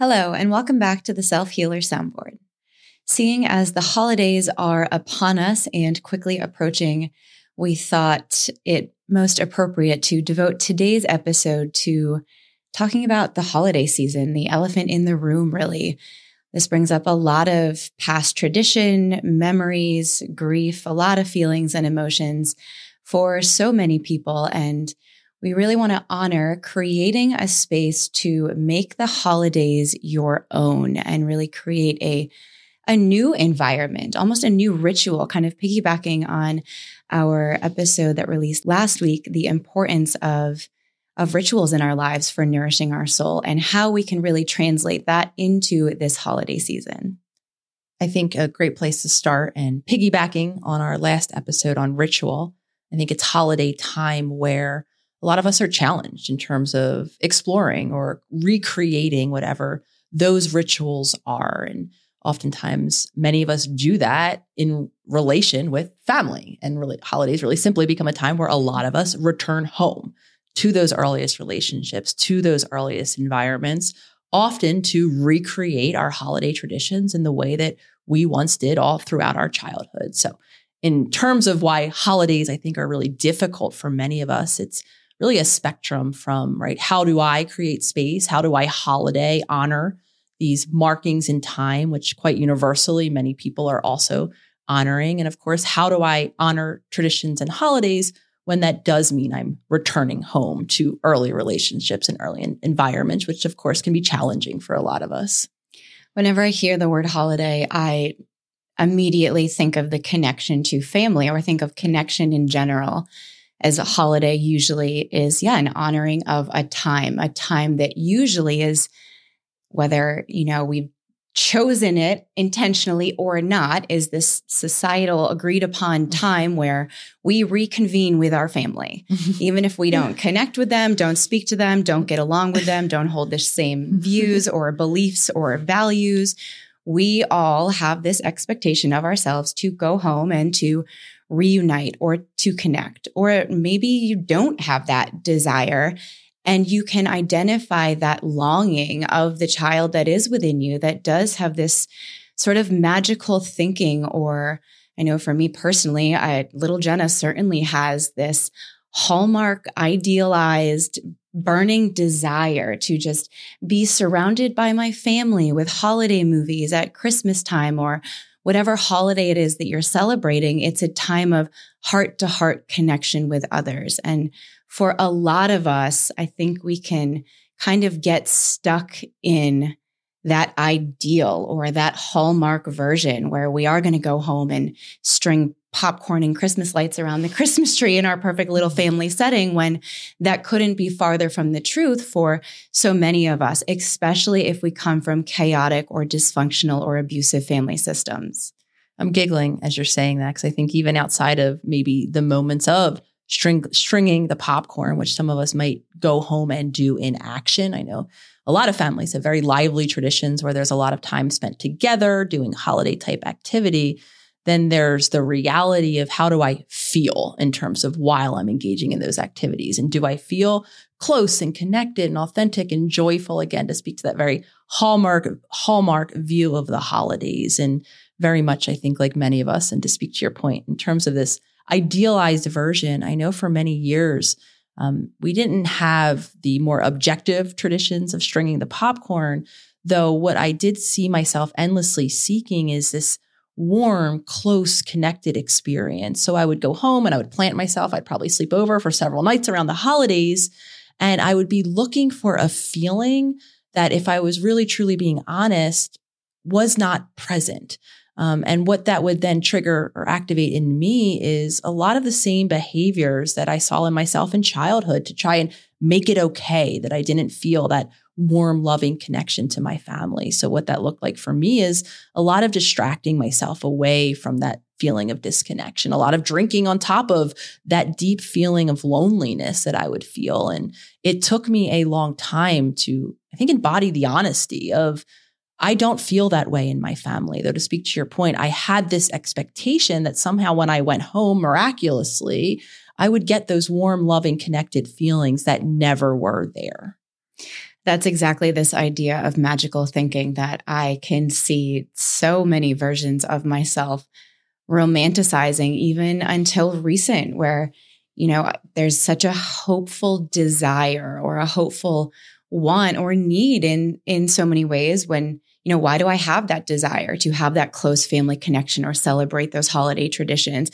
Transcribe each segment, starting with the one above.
Hello, and welcome back to the Self Healer Soundboard. Seeing as the holidays are upon us and quickly approaching, we thought it most appropriate to devote today's episode to talking about the holiday season, the elephant in the room, really. This brings up a lot of past tradition, memories, grief, a lot of feelings and emotions for so many people. And we really want to honor creating a space to make the holidays your own and really create a a new environment, almost a new ritual, kind of piggybacking on our episode that released last week, the importance of of rituals in our lives for nourishing our soul and how we can really translate that into this holiday season. I think a great place to start and piggybacking on our last episode on ritual. I think it's holiday time where a lot of us are challenged in terms of exploring or recreating whatever those rituals are. And oftentimes, many of us do that in relation with family. And really, holidays really simply become a time where a lot of us return home to those earliest relationships, to those earliest environments, often to recreate our holiday traditions in the way that we once did all throughout our childhood. So, in terms of why holidays, I think, are really difficult for many of us, it's really a spectrum from, right, how do I create space? How do I holiday honor these markings in time, which quite universally many people are also honoring? And of course, how do I honor traditions and holidays when that does mean I'm returning home to early relationships and early environments, which of course can be challenging for a lot of us? Whenever I hear the word holiday, I immediately think of the connection to family or think of connection in general as a holiday usually is, yeah, an honoring of a time, a time that usually is whether, you know, we've chosen it intentionally or not, is this societal agreed upon mm-hmm. time where we reconvene with our family. Even if we don't connect with them, don't speak to them, don't get along with them, don't hold the same views or beliefs or values, we all have this expectation of ourselves to go home and to reunite or to connect. Or maybe you don't have that desire and you can identify that longing of the child that is within you that does have this sort of magical thinking or I know for me personally, I, little Jenna certainly has this hallmark idealized burning desire to just be surrounded by my family with holiday movies at Christmas time or whatever holiday it is that you're celebrating, it's a time of heart to heart connection with others. And for a lot of us, I think we can kind of get stuck in that ideal or that hallmark version where we are going to go home and string popcorn and Christmas lights around the Christmas tree in our perfect little mm-hmm. family setting when that couldn't be farther from the truth for so many of us, especially if we come from chaotic or dysfunctional or abusive family systems. I'm giggling as you're saying that because I think even outside of maybe the moments of string, stringing the popcorn, which some of us might go home and do in action. I know a lot of families have very lively traditions where there's a lot of time spent together doing holiday type activity then there's the reality of how do I feel in terms of while I'm engaging in those activities? And do I feel close and connected and authentic and joyful again to speak to that very hallmark hallmark view of the holidays and very much I think like many of us and to speak to your point in terms of this idealized version I know for many years um, we didn't have the more objective traditions of stringing the popcorn though what I did see myself endlessly seeking is this warm, close, connected experience. So I would go home and I would plant myself. I'd probably sleep over for several nights around the holidays. And I would be looking for a feeling that, if I was really truly being honest, was not present. Um, and what that would then trigger or activate in me is a lot of the same behaviors that I saw in myself in childhood to try and make it okay that I didn't feel that warm, loving connection to my family. So, what that looked like for me is a lot of distracting myself away from that feeling of disconnection, a lot of drinking on top of that deep feeling of loneliness that I would feel. And it took me a long time to, I think, embody the honesty of, I don't feel that way in my family. Though, to speak to your point, I had this expectation that somehow when I went home miraculously, I would get those warm, loving, connected feelings that never were there. That's exactly this idea of magical thinking that I can see so many versions of myself romanticizing, even until recent, where, you know, there's such a hopeful desire or a hopeful want or need in in so many ways when you know why do i have that desire to have that close family connection or celebrate those holiday traditions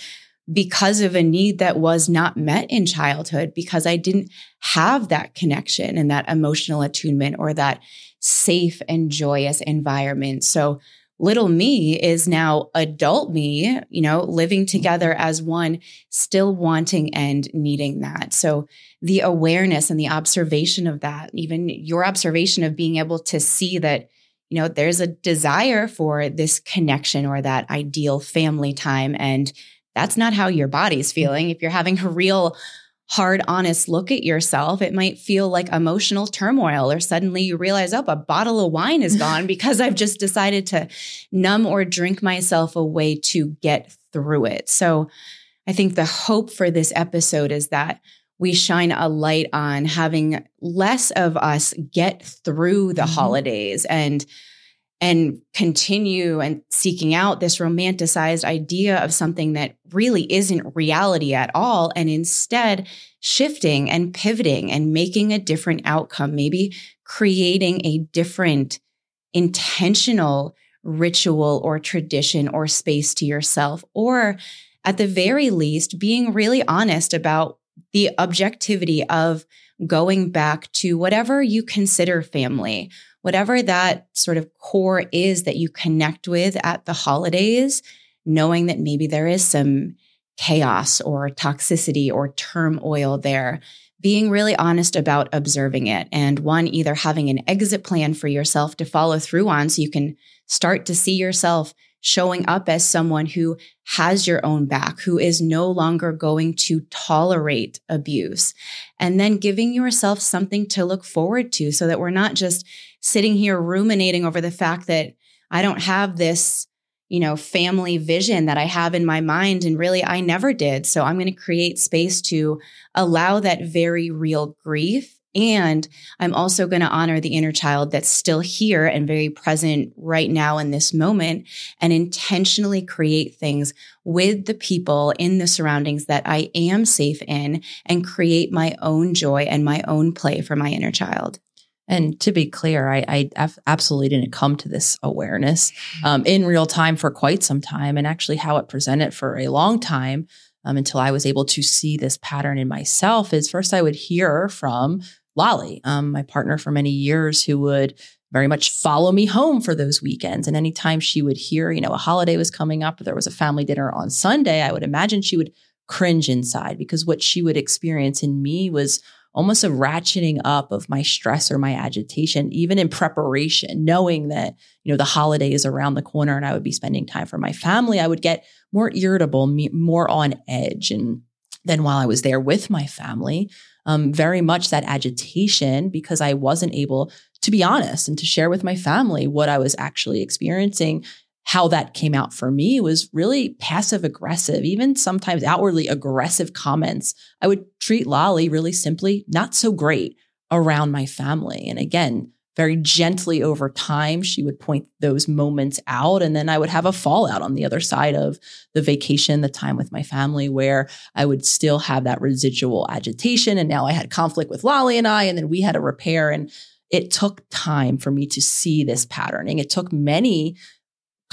because of a need that was not met in childhood because I didn't have that connection and that emotional attunement or that safe and joyous environment. So little me is now adult me, you know, living mm-hmm. together as one, still wanting and needing that. So the awareness and the observation of that, even your observation of being able to see that you know there's a desire for this connection or that ideal family time and that's not how your body's feeling. If you're having a real hard, honest look at yourself, it might feel like emotional turmoil, or suddenly you realize, oh, a bottle of wine is gone because I've just decided to numb or drink myself away to get through it. So I think the hope for this episode is that we shine a light on having less of us get through the mm-hmm. holidays and and continue and seeking out this romanticized idea of something that really isn't reality at all and instead shifting and pivoting and making a different outcome maybe creating a different intentional ritual or tradition or space to yourself or at the very least being really honest about the objectivity of going back to whatever you consider family whatever that sort of core is that you connect with at the holidays, knowing that maybe there is some chaos or toxicity or turmoil there, being really honest about observing it. And one, either having an exit plan for yourself to follow through on so you can start to see yourself showing up as someone who has your own back, who is no longer going to tolerate abuse, and then giving yourself something to look forward to so that we're not just sitting here ruminating over the fact that I don't have this, you know, family vision that I have in my mind. And really, I never did. So I'm going to create space to allow that very real grief and I'm also going to honor the inner child that's still here and very present right now in this moment and intentionally create things with the people in the surroundings that I am safe in and create my own joy and my own play for my inner child. And to be clear, I, I absolutely didn't come to this awareness um, in real time for quite some time, and actually how it presented for a long time um, until I was able to see this pattern in myself. Is first I would hear from Lolly, um, my partner for many years, who would very much follow me home for those weekends. And anytime she would hear, you know, a holiday was coming up, or there was a family dinner on Sunday, I would imagine she would cringe inside because what she would experience in me was almost a ratcheting up of my stress or my agitation, even in preparation, knowing that, you know, the holiday is around the corner and I would be spending time for my family, I would get more irritable, more on edge. And then while I was there with my family, um, very much that agitation because I wasn't able to be honest and to share with my family what I was actually experiencing. How that came out for me was really passive aggressive, even sometimes outwardly aggressive comments. I would treat Lolly really simply not so great around my family. And again, very gently over time, she would point those moments out. And then I would have a fallout on the other side of the vacation, the time with my family, where I would still have that residual agitation. And now I had conflict with Lolly and I, and then we had a repair. And it took time for me to see this patterning. It took many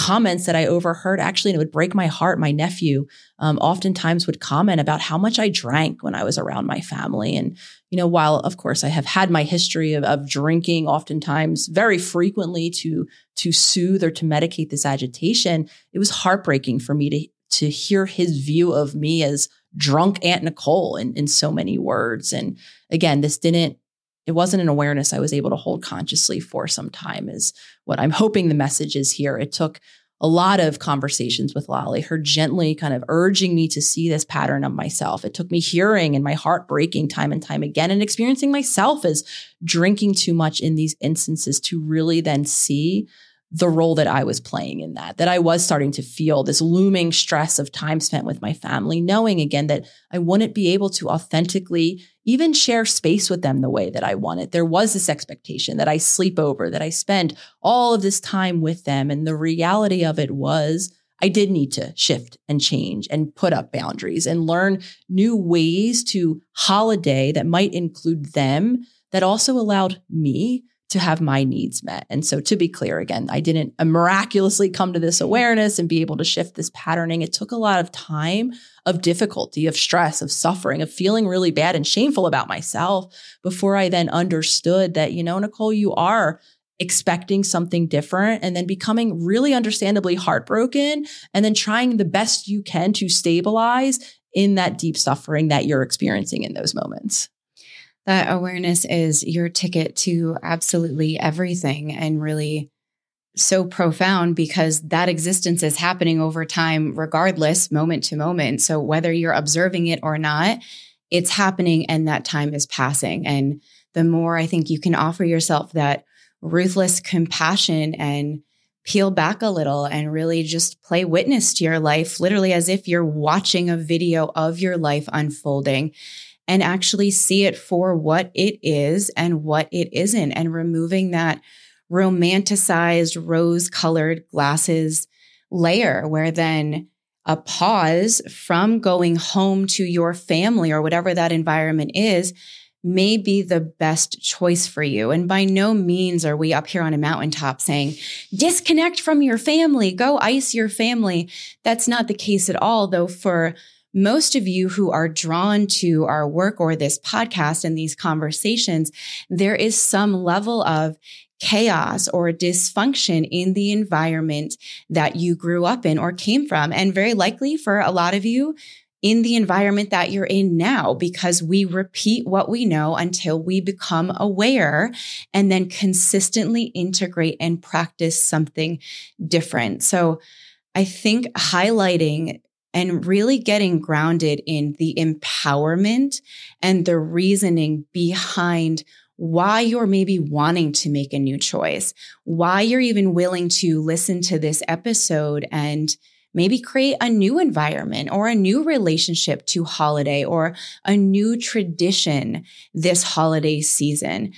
comments that I overheard actually, and it would break my heart. My nephew um, oftentimes would comment about how much I drank when I was around my family. And, you know, while of course I have had my history of, of drinking oftentimes very frequently to, to soothe or to medicate this agitation, it was heartbreaking for me to, to hear his view of me as drunk Aunt Nicole in, in so many words. And again, this didn't it wasn't an awareness I was able to hold consciously for some time, is what I'm hoping the message is here. It took a lot of conversations with Lolly, her gently kind of urging me to see this pattern of myself. It took me hearing and my heart breaking time and time again and experiencing myself as drinking too much in these instances to really then see the role that I was playing in that, that I was starting to feel this looming stress of time spent with my family, knowing again that I wouldn't be able to authentically even share space with them the way that I wanted. There was this expectation that I sleep over, that I spend all of this time with them. And the reality of it was I did need to shift and change and put up boundaries and learn new ways to holiday that might include them that also allowed me to have my needs met. And so, to be clear, again, I didn't miraculously come to this awareness and be able to shift this patterning. It took a lot of time, of difficulty, of stress, of suffering, of feeling really bad and shameful about myself before I then understood that, you know, Nicole, you are expecting something different and then becoming really understandably heartbroken and then trying the best you can to stabilize in that deep suffering that you're experiencing in those moments that awareness is your ticket to absolutely everything and really so profound because that existence is happening over time, regardless, moment to moment. So, whether you're observing it or not, it's happening and that time is passing. And the more I think you can offer yourself that ruthless compassion and peel back a little and really just play witness to your life, literally as if you're watching a video of your life unfolding and actually see it for what it is and what it isn't, and removing that romanticized rose colored glasses layer where then a pause from going home to your family or whatever that environment is may be the best choice for you. And by no means are we up here on a mountaintop saying, disconnect from your family, go ice your family. That's not the case at all, though, for most of you who are drawn to our work or this podcast and these conversations, there is some level of chaos or dysfunction in the environment that you grew up in or came from. And very likely for a lot of you, in the environment that you're in now, because we repeat what we know until we become aware and then consistently integrate and practice something different. So I think highlighting and really getting grounded in the empowerment and the reasoning behind why you're maybe wanting to make a new choice, why you're even willing to listen to this episode and maybe create a new environment or a new relationship to holiday or a new tradition this holiday season.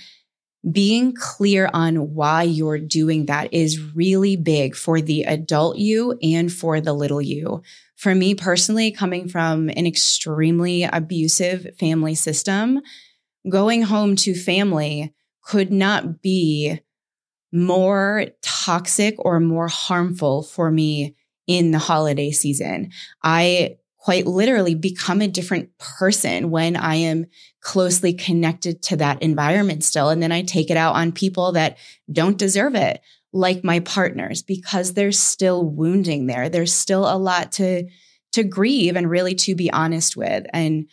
Being clear on why you're doing that is really big for the adult you and for the little you for me personally, coming from an extremely abusive family system, going home to family could not be more toxic or more harmful for me in the holiday season. I quite literally become a different person when I am closely connected to that environment still. And then I take it out on people that don't deserve it like my partners because there's still wounding there. There's still a lot to to grieve and really to be honest with. And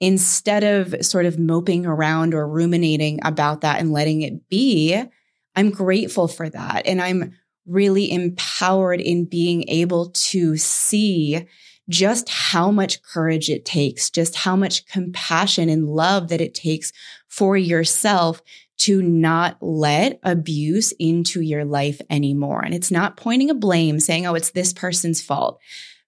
instead of sort of moping around or ruminating about that and letting it be, I'm grateful for that. And I'm really empowered in being able to see just how much courage it takes, just how much compassion and love that it takes for yourself to not let abuse into your life anymore. And it's not pointing a blame, saying, oh, it's this person's fault.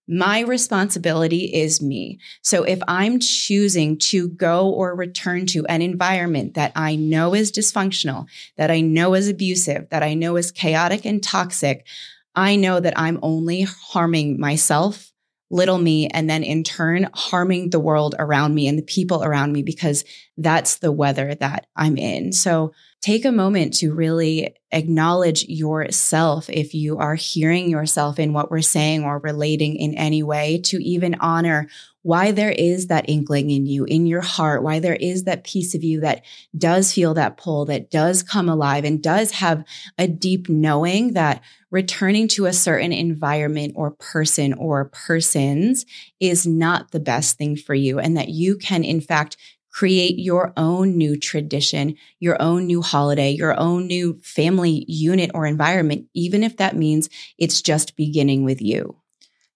My responsibility is me. So if I'm choosing to go or return to an environment that I know is dysfunctional, that I know is abusive, that I know is chaotic and toxic, I know that I'm only harming myself little me and then in turn harming the world around me and the people around me because that's the weather that I'm in. So take a moment to really acknowledge yourself if you are hearing yourself in what we're saying or relating in any way to even honor why there is that inkling in you, in your heart, why there is that piece of you that does feel that pull, that does come alive and does have a deep knowing that returning to a certain environment or person or persons is not the best thing for you and that you can, in fact, create your own new tradition, your own new holiday, your own new family unit or environment, even if that means it's just beginning with you.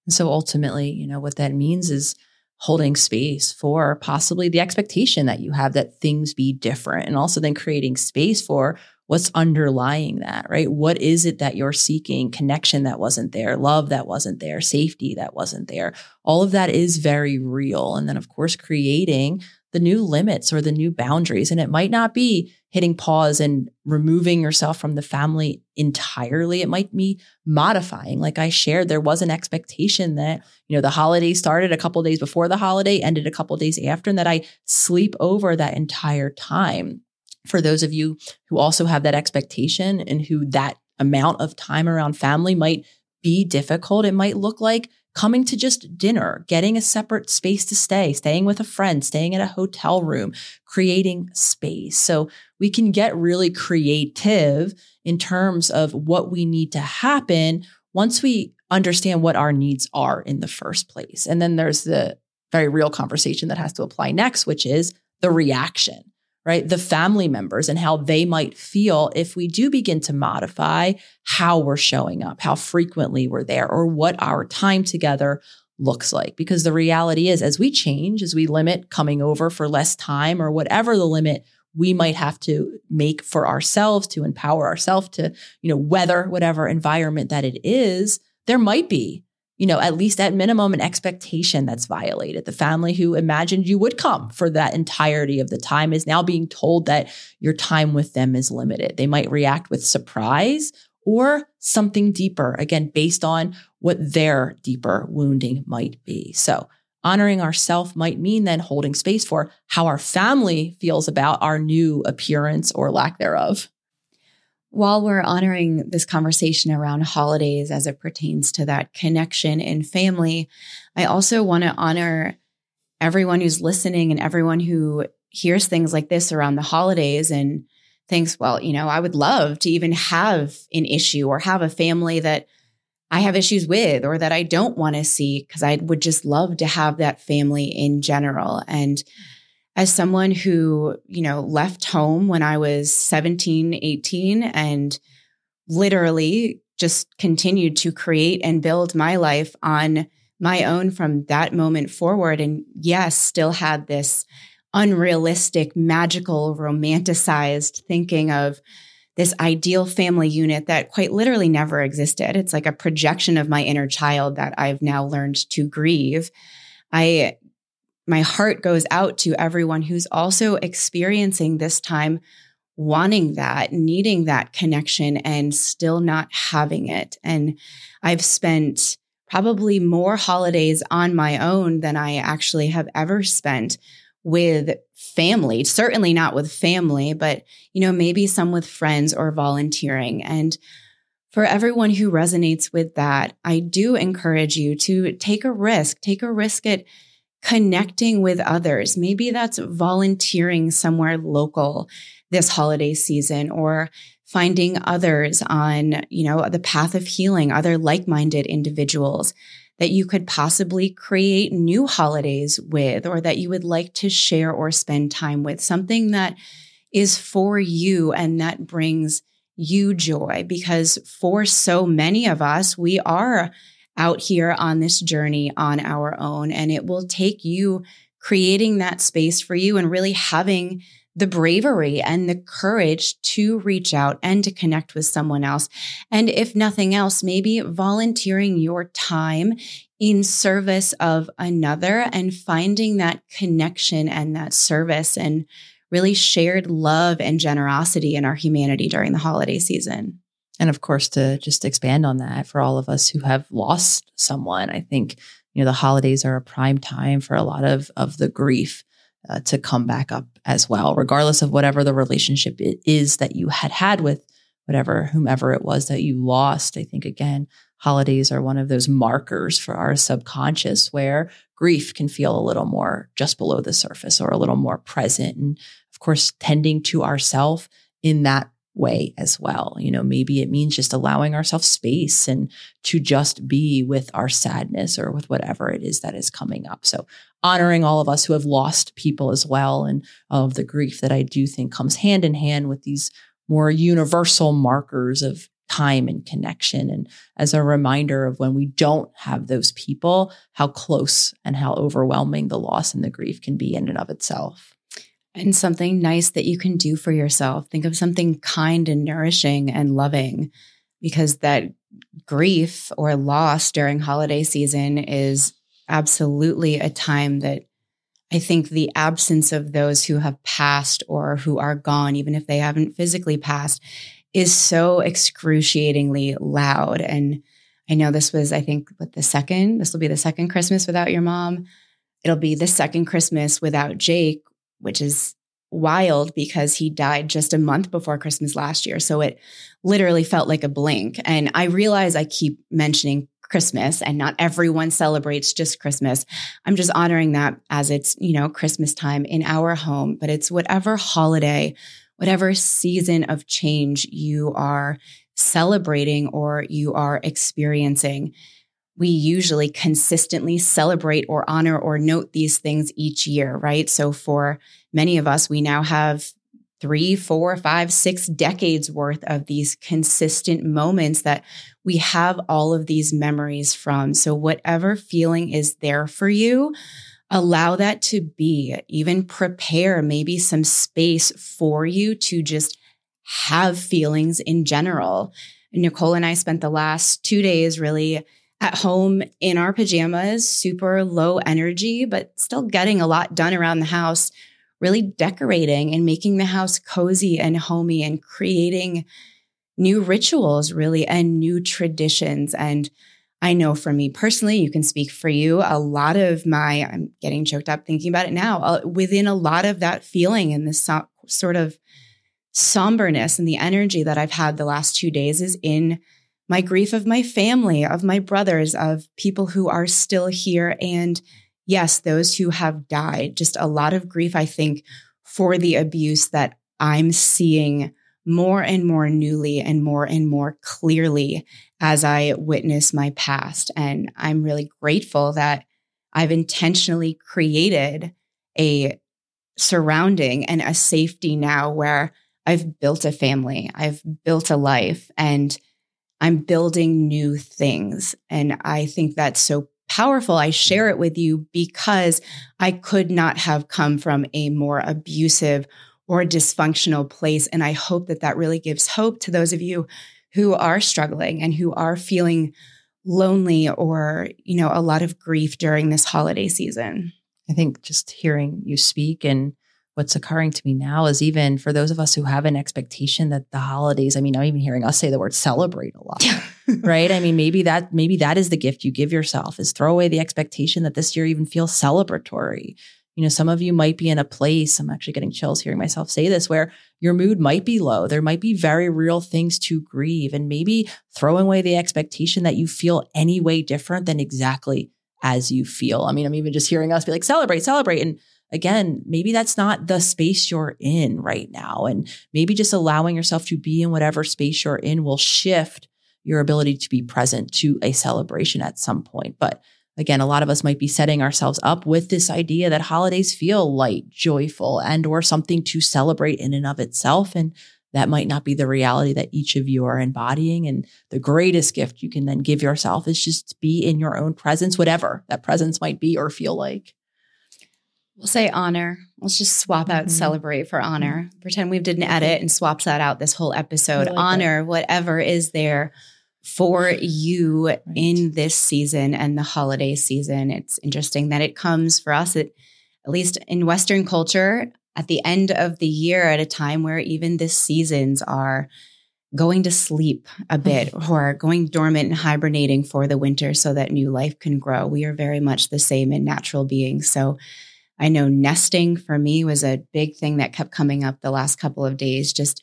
And so ultimately, you know, what that means is holding space for possibly the expectation that you have that things be different and also then creating space for what's underlying that, right? What is it that you're seeking? Connection that wasn't there, love that wasn't there, safety that wasn't there. All of that is very real. And then, of course, creating the new limits or the new boundaries. And it might not be hitting pause and removing yourself from the family entirely. It might be modifying. Like I shared, there was an expectation that, you know, the holiday started a couple days before the holiday, ended a couple days after, and that I sleep over that entire time. For those of you who also have that expectation and who that amount of time around family might be difficult, it might look like coming to just dinner, getting a separate space to stay, staying with a friend, staying at a hotel room, creating space. So we can get really creative in terms of what we need to happen once we understand what our needs are in the first place. And then there's the very real conversation that has to apply next, which is the reaction right? The family members and how they might feel if we do begin to modify how we're showing up, how frequently we're there, or what our time together looks like. Because the reality is, as we change, as we limit coming over for less time or whatever the limit we might have to make for ourselves to empower ourselves to, you know, weather whatever environment that it is, there might be you know, at least at minimum, an expectation that's violated. The family who imagined you would come for that entirety of the time is now being told that your time with them is limited. They might react with surprise or something deeper, again, based on what their deeper wounding might be. So, honoring ourself might mean then holding space for how our family feels about our new appearance or lack thereof while we're honoring this conversation around holidays as it pertains to that connection in family, I also want to honor everyone who's listening and everyone who hears things like this around the holidays and thinks, well, you know, I would love to even have an issue or have a family that I have issues with or that I don't want to see because I would just love to have that family in general. And as someone who, you know, left home when I was 17, 18 and literally just continued to create and build my life on my own from that moment forward. And yes, still had this unrealistic, magical, romanticized thinking of this ideal family unit that quite literally never existed. It's like a projection of my inner child that I've now learned to grieve. I my heart goes out to everyone who's also experiencing this time wanting that, needing that connection, and still not having it. And I've spent probably more holidays on my own than I actually have ever spent with family, certainly not with family, but you know, maybe some with friends or volunteering. And for everyone who resonates with that, I do encourage you to take a risk, take a risk at connecting with others. Maybe that's volunteering somewhere local this holiday season or finding others on, you know, the path of healing, other like-minded individuals that you could possibly create new holidays with or that you would like to share or spend time with, something that is for you and that brings you joy because for so many of us, we are out here on this journey on our own. And it will take you creating that space for you and really having the bravery and the courage to reach out and to connect with someone else. And if nothing else, maybe volunteering your time in service of another and finding that connection and that service and really shared love and generosity in our humanity during the holiday season. And of course, to just expand on that for all of us who have lost someone, I think, you know, the holidays are a prime time for a lot of, of the grief uh, to come back up as well, regardless of whatever the relationship it is that you had had with whatever, whomever it was that you lost. I think, again, holidays are one of those markers for our subconscious where grief can feel a little more just below the surface or a little more present. And of course, tending to ourself in that way as well. You know, maybe it means just allowing ourselves space and to just be with our sadness or with whatever it is that is coming up. So, honoring all of us who have lost people as well and of the grief that I do think comes hand in hand with these more universal markers of time and connection. And as a reminder of when we don't have those people, how close and how overwhelming the loss and the grief can be in and of itself. And something nice that you can do for yourself. Think of something kind and nourishing and loving because that grief or loss during holiday season is absolutely a time that I think the absence of those who have passed or who are gone, even if they haven't physically passed, is so excruciatingly loud. And I know this was, I think, what the second, this will be the second Christmas without your mom. It'll be the second Christmas without Jake, which is wild because he died just a month before Christmas last year. So it literally felt like a blink. And I realize I keep mentioning Christmas and not everyone celebrates just Christmas. I'm just honoring that as it's, you know, Christmas time in our home, but it's whatever holiday, whatever season of change you are celebrating or you are experiencing. We usually consistently celebrate or honor or note these things each year, right? So for many of us, we now have three, four, five, six decades worth of these consistent moments that we have all of these memories from. So, whatever feeling is there for you, allow that to be. Even prepare maybe some space for you to just have feelings in general. Nicole and I spent the last two days really at home in our pajamas, super low energy, but still getting a lot done around the house really decorating and making the house cozy and homey and creating new rituals, really, and new traditions. And I know for me personally, you can speak for you. A lot of my, I'm getting choked up thinking about it now, uh, within a lot of that feeling and this so, sort of somberness and the energy that I've had the last two days is in my grief of my family, of my brothers, of people who are still here and yes, those who have died, just a lot of grief, I think, for the abuse that I'm seeing more and more newly and more and more clearly as I witness my past. And I'm really grateful that I've intentionally created a surrounding and a safety now where I've built a family, I've built a life, and I'm building new things. And I think that's so powerful. I share it with you because I could not have come from a more abusive or dysfunctional place. And I hope that that really gives hope to those of you who are struggling and who are feeling lonely or, you know, a lot of grief during this holiday season. I think just hearing you speak and what's occurring to me now is even for those of us who have an expectation that the holidays, I mean, I'm even hearing us say the word celebrate a lot. right? I mean, maybe that maybe that is the gift you give yourself is throw away the expectation that this year even feels celebratory. You know, some of you might be in a place, I'm actually getting chills hearing myself say this, where your mood might be low. There might be very real things to grieve, and maybe throwing away the expectation that you feel any way different than exactly as you feel. I mean, I'm even just hearing us be like, celebrate, celebrate. And again, maybe that's not the space you're in right now. And maybe just allowing yourself to be in whatever space you're in will shift your ability to be present to a celebration at some point. But again, a lot of us might be setting ourselves up with this idea that holidays feel light, joyful, and or something to celebrate in and of itself. And that might not be the reality that each of you are embodying. And the greatest gift you can then give yourself is just be in your own presence, whatever that presence might be or feel like. We'll say honor. Let's just swap out mm-hmm. celebrate for honor. Mm-hmm. Pretend we did an edit and swaps that out this whole episode. Like honor whatever is there for you right. in this season and the holiday season. It's interesting that it comes for us, at, at least in Western culture, at the end of the year at a time where even the seasons are going to sleep a bit or going dormant and hibernating for the winter so that new life can grow. We are very much the same in natural beings. So I know nesting for me was a big thing that kept coming up the last couple of days, just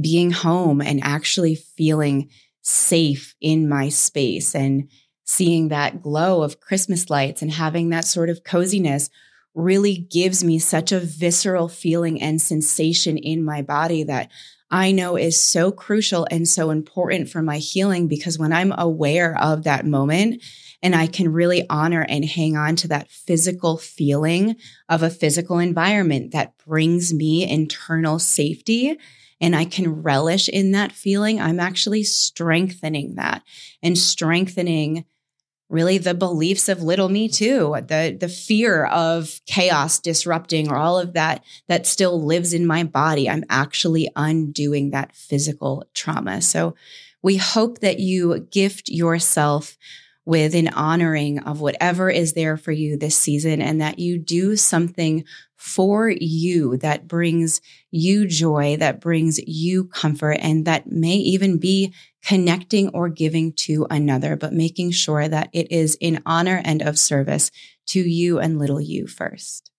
being home and actually feeling safe in my space and seeing that glow of Christmas lights and having that sort of coziness really gives me such a visceral feeling and sensation in my body that I know is so crucial and so important for my healing because when I'm aware of that moment and I can really honor and hang on to that physical feeling of a physical environment that brings me internal safety. And I can relish in that feeling. I'm actually strengthening that and strengthening really the beliefs of little me too the the fear of chaos disrupting or all of that that still lives in my body i'm actually undoing that physical trauma so we hope that you gift yourself with an honoring of whatever is there for you this season and that you do something for you that brings you joy, that brings you comfort, and that may even be connecting or giving to another, but making sure that it is in honor and of service to you and little you first.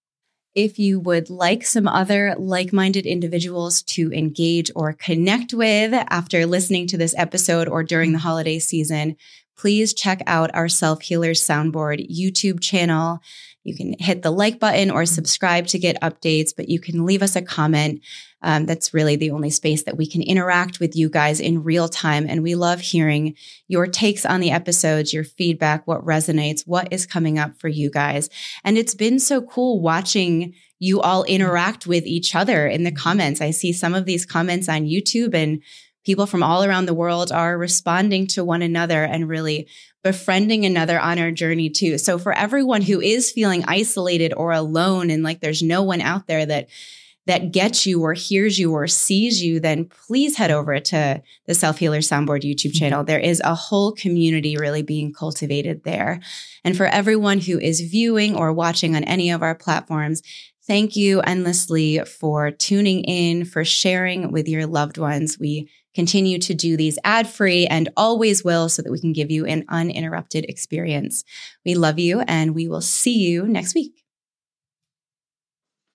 If you would like some other like minded individuals to engage or connect with after listening to this episode or during the holiday season, please check out our Self Healers Soundboard YouTube channel. You can hit the like button or subscribe to get updates, but you can leave us a comment. Um, that's really the only space that we can interact with you guys in real time. And we love hearing your takes on the episodes, your feedback, what resonates, what is coming up for you guys. And it's been so cool watching you all interact with each other in the comments. I see some of these comments on YouTube and people from all around the world are responding to one another and really befriending another on our journey too. So for everyone who is feeling isolated or alone and like there's no one out there that that gets you or hears you or sees you, then please head over to the Self Healer Soundboard YouTube mm-hmm. channel. There is a whole community really being cultivated there. And for everyone who is viewing or watching on any of our platforms, thank you endlessly for tuning in, for sharing with your loved ones. We continue to do these ad free and always will so that we can give you an uninterrupted experience. We love you and we will see you next week.